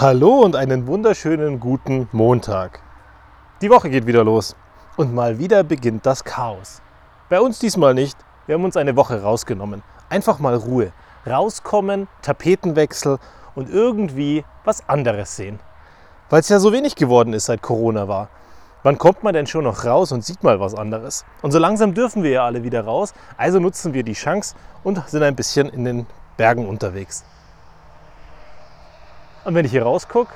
Hallo und einen wunderschönen guten Montag. Die Woche geht wieder los und mal wieder beginnt das Chaos. Bei uns diesmal nicht. Wir haben uns eine Woche rausgenommen. Einfach mal Ruhe. Rauskommen, Tapetenwechsel und irgendwie was anderes sehen. Weil es ja so wenig geworden ist, seit Corona war. Wann kommt man denn schon noch raus und sieht mal was anderes? Und so langsam dürfen wir ja alle wieder raus, also nutzen wir die Chance und sind ein bisschen in den Bergen unterwegs. Und wenn ich hier rausgucke,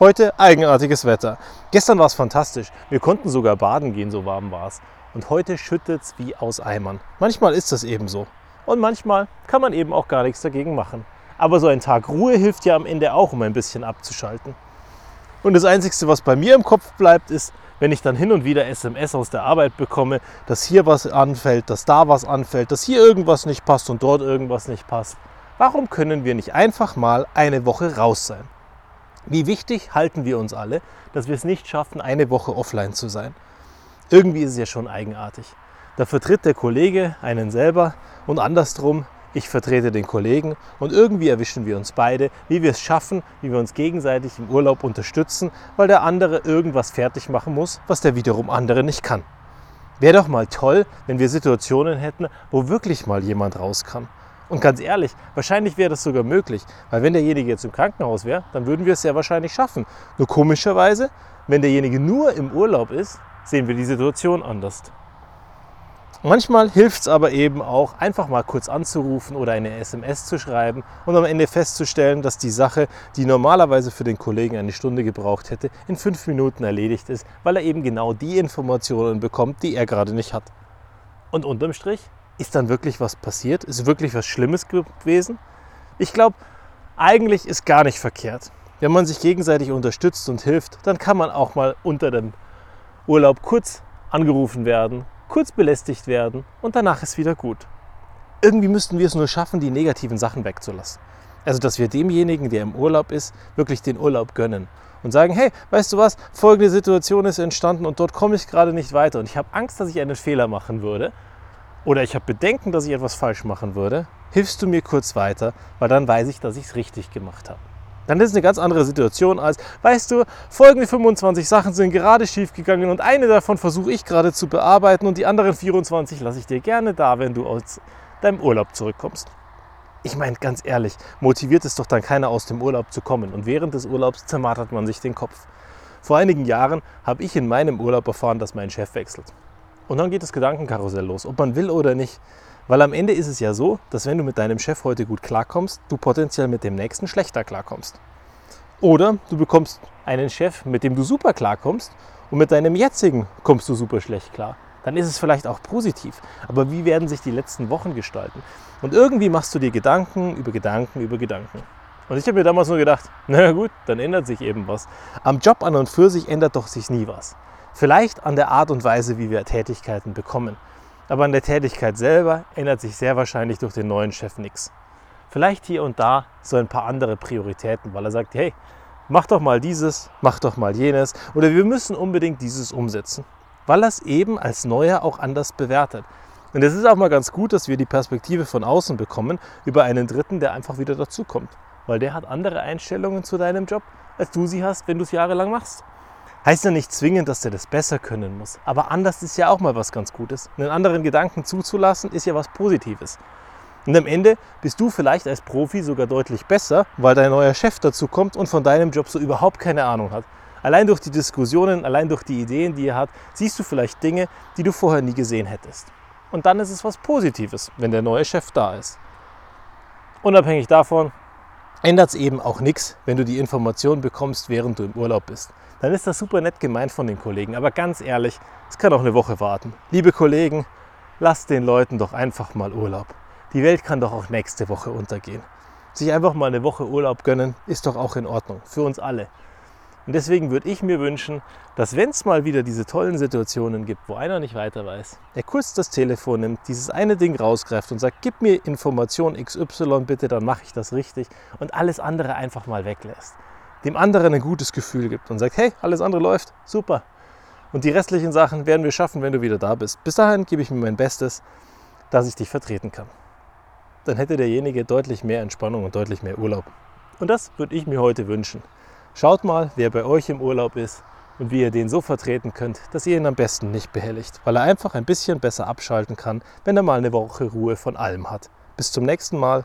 heute eigenartiges Wetter. Gestern war es fantastisch. Wir konnten sogar baden gehen, so warm war es. Und heute schüttet es wie aus Eimern. Manchmal ist das eben so. Und manchmal kann man eben auch gar nichts dagegen machen. Aber so ein Tag Ruhe hilft ja am Ende auch, um ein bisschen abzuschalten. Und das Einzige, was bei mir im Kopf bleibt, ist, wenn ich dann hin und wieder SMS aus der Arbeit bekomme, dass hier was anfällt, dass da was anfällt, dass hier irgendwas nicht passt und dort irgendwas nicht passt. Warum können wir nicht einfach mal eine Woche raus sein? Wie wichtig halten wir uns alle, dass wir es nicht schaffen, eine Woche offline zu sein? Irgendwie ist es ja schon eigenartig. Da vertritt der Kollege einen selber und andersrum, ich vertrete den Kollegen und irgendwie erwischen wir uns beide, wie wir es schaffen, wie wir uns gegenseitig im Urlaub unterstützen, weil der andere irgendwas fertig machen muss, was der wiederum andere nicht kann. Wäre doch mal toll, wenn wir Situationen hätten, wo wirklich mal jemand raus kann. Und ganz ehrlich, wahrscheinlich wäre das sogar möglich, weil wenn derjenige jetzt im Krankenhaus wäre, dann würden wir es sehr wahrscheinlich schaffen. Nur komischerweise, wenn derjenige nur im Urlaub ist, sehen wir die Situation anders. Manchmal hilft es aber eben auch, einfach mal kurz anzurufen oder eine SMS zu schreiben und am Ende festzustellen, dass die Sache, die normalerweise für den Kollegen eine Stunde gebraucht hätte, in fünf Minuten erledigt ist, weil er eben genau die Informationen bekommt, die er gerade nicht hat. Und unterm Strich ist dann wirklich was passiert? Ist wirklich was Schlimmes gewesen? Ich glaube, eigentlich ist gar nicht verkehrt. Wenn man sich gegenseitig unterstützt und hilft, dann kann man auch mal unter dem Urlaub kurz angerufen werden, kurz belästigt werden und danach ist wieder gut. Irgendwie müssten wir es nur schaffen, die negativen Sachen wegzulassen. Also, dass wir demjenigen, der im Urlaub ist, wirklich den Urlaub gönnen und sagen, hey, weißt du was, folgende Situation ist entstanden und dort komme ich gerade nicht weiter und ich habe Angst, dass ich einen Fehler machen würde oder ich habe Bedenken, dass ich etwas falsch machen würde, hilfst du mir kurz weiter, weil dann weiß ich, dass ich es richtig gemacht habe. Dann ist es eine ganz andere Situation als, weißt du, folgende 25 Sachen sind gerade schief gegangen und eine davon versuche ich gerade zu bearbeiten und die anderen 24 lasse ich dir gerne da, wenn du aus deinem Urlaub zurückkommst. Ich meine, ganz ehrlich, motiviert es doch dann keiner aus dem Urlaub zu kommen und während des Urlaubs zermartert man sich den Kopf. Vor einigen Jahren habe ich in meinem Urlaub erfahren, dass mein Chef wechselt. Und dann geht das Gedankenkarussell los, ob man will oder nicht. Weil am Ende ist es ja so, dass wenn du mit deinem Chef heute gut klarkommst, du potenziell mit dem nächsten schlechter klarkommst. Oder du bekommst einen Chef, mit dem du super klarkommst und mit deinem jetzigen kommst du super schlecht klar. Dann ist es vielleicht auch positiv. Aber wie werden sich die letzten Wochen gestalten? Und irgendwie machst du dir Gedanken über Gedanken über Gedanken. Und ich habe mir damals nur gedacht, na gut, dann ändert sich eben was. Am Job an und für sich ändert doch sich nie was. Vielleicht an der Art und Weise, wie wir Tätigkeiten bekommen. Aber an der Tätigkeit selber ändert sich sehr wahrscheinlich durch den neuen Chef nichts. Vielleicht hier und da so ein paar andere Prioritäten, weil er sagt, hey, mach doch mal dieses, mach doch mal jenes oder wir müssen unbedingt dieses umsetzen, weil er es eben als Neuer auch anders bewertet. Und es ist auch mal ganz gut, dass wir die Perspektive von außen bekommen über einen Dritten, der einfach wieder dazukommt, weil der hat andere Einstellungen zu deinem Job, als du sie hast, wenn du es jahrelang machst. Heißt ja nicht zwingend, dass der das besser können muss. Aber anders ist ja auch mal was ganz Gutes. Einen anderen Gedanken zuzulassen, ist ja was Positives. Und am Ende bist du vielleicht als Profi sogar deutlich besser, weil dein neuer Chef dazu kommt und von deinem Job so überhaupt keine Ahnung hat. Allein durch die Diskussionen, allein durch die Ideen, die er hat, siehst du vielleicht Dinge, die du vorher nie gesehen hättest. Und dann ist es was Positives, wenn der neue Chef da ist. Unabhängig davon ändert es eben auch nichts, wenn du die Information bekommst, während du im Urlaub bist dann ist das super nett gemeint von den Kollegen. Aber ganz ehrlich, es kann auch eine Woche warten. Liebe Kollegen, lasst den Leuten doch einfach mal Urlaub. Die Welt kann doch auch nächste Woche untergehen. Sich einfach mal eine Woche Urlaub gönnen, ist doch auch in Ordnung. Für uns alle. Und deswegen würde ich mir wünschen, dass wenn es mal wieder diese tollen Situationen gibt, wo einer nicht weiter weiß, er kurz das Telefon nimmt, dieses eine Ding rausgreift und sagt, gib mir Information XY bitte, dann mache ich das richtig und alles andere einfach mal weglässt dem anderen ein gutes Gefühl gibt und sagt, hey, alles andere läuft, super. Und die restlichen Sachen werden wir schaffen, wenn du wieder da bist. Bis dahin gebe ich mir mein Bestes, dass ich dich vertreten kann. Dann hätte derjenige deutlich mehr Entspannung und deutlich mehr Urlaub. Und das würde ich mir heute wünschen. Schaut mal, wer bei euch im Urlaub ist und wie ihr den so vertreten könnt, dass ihr ihn am besten nicht behelligt, weil er einfach ein bisschen besser abschalten kann, wenn er mal eine Woche Ruhe von allem hat. Bis zum nächsten Mal.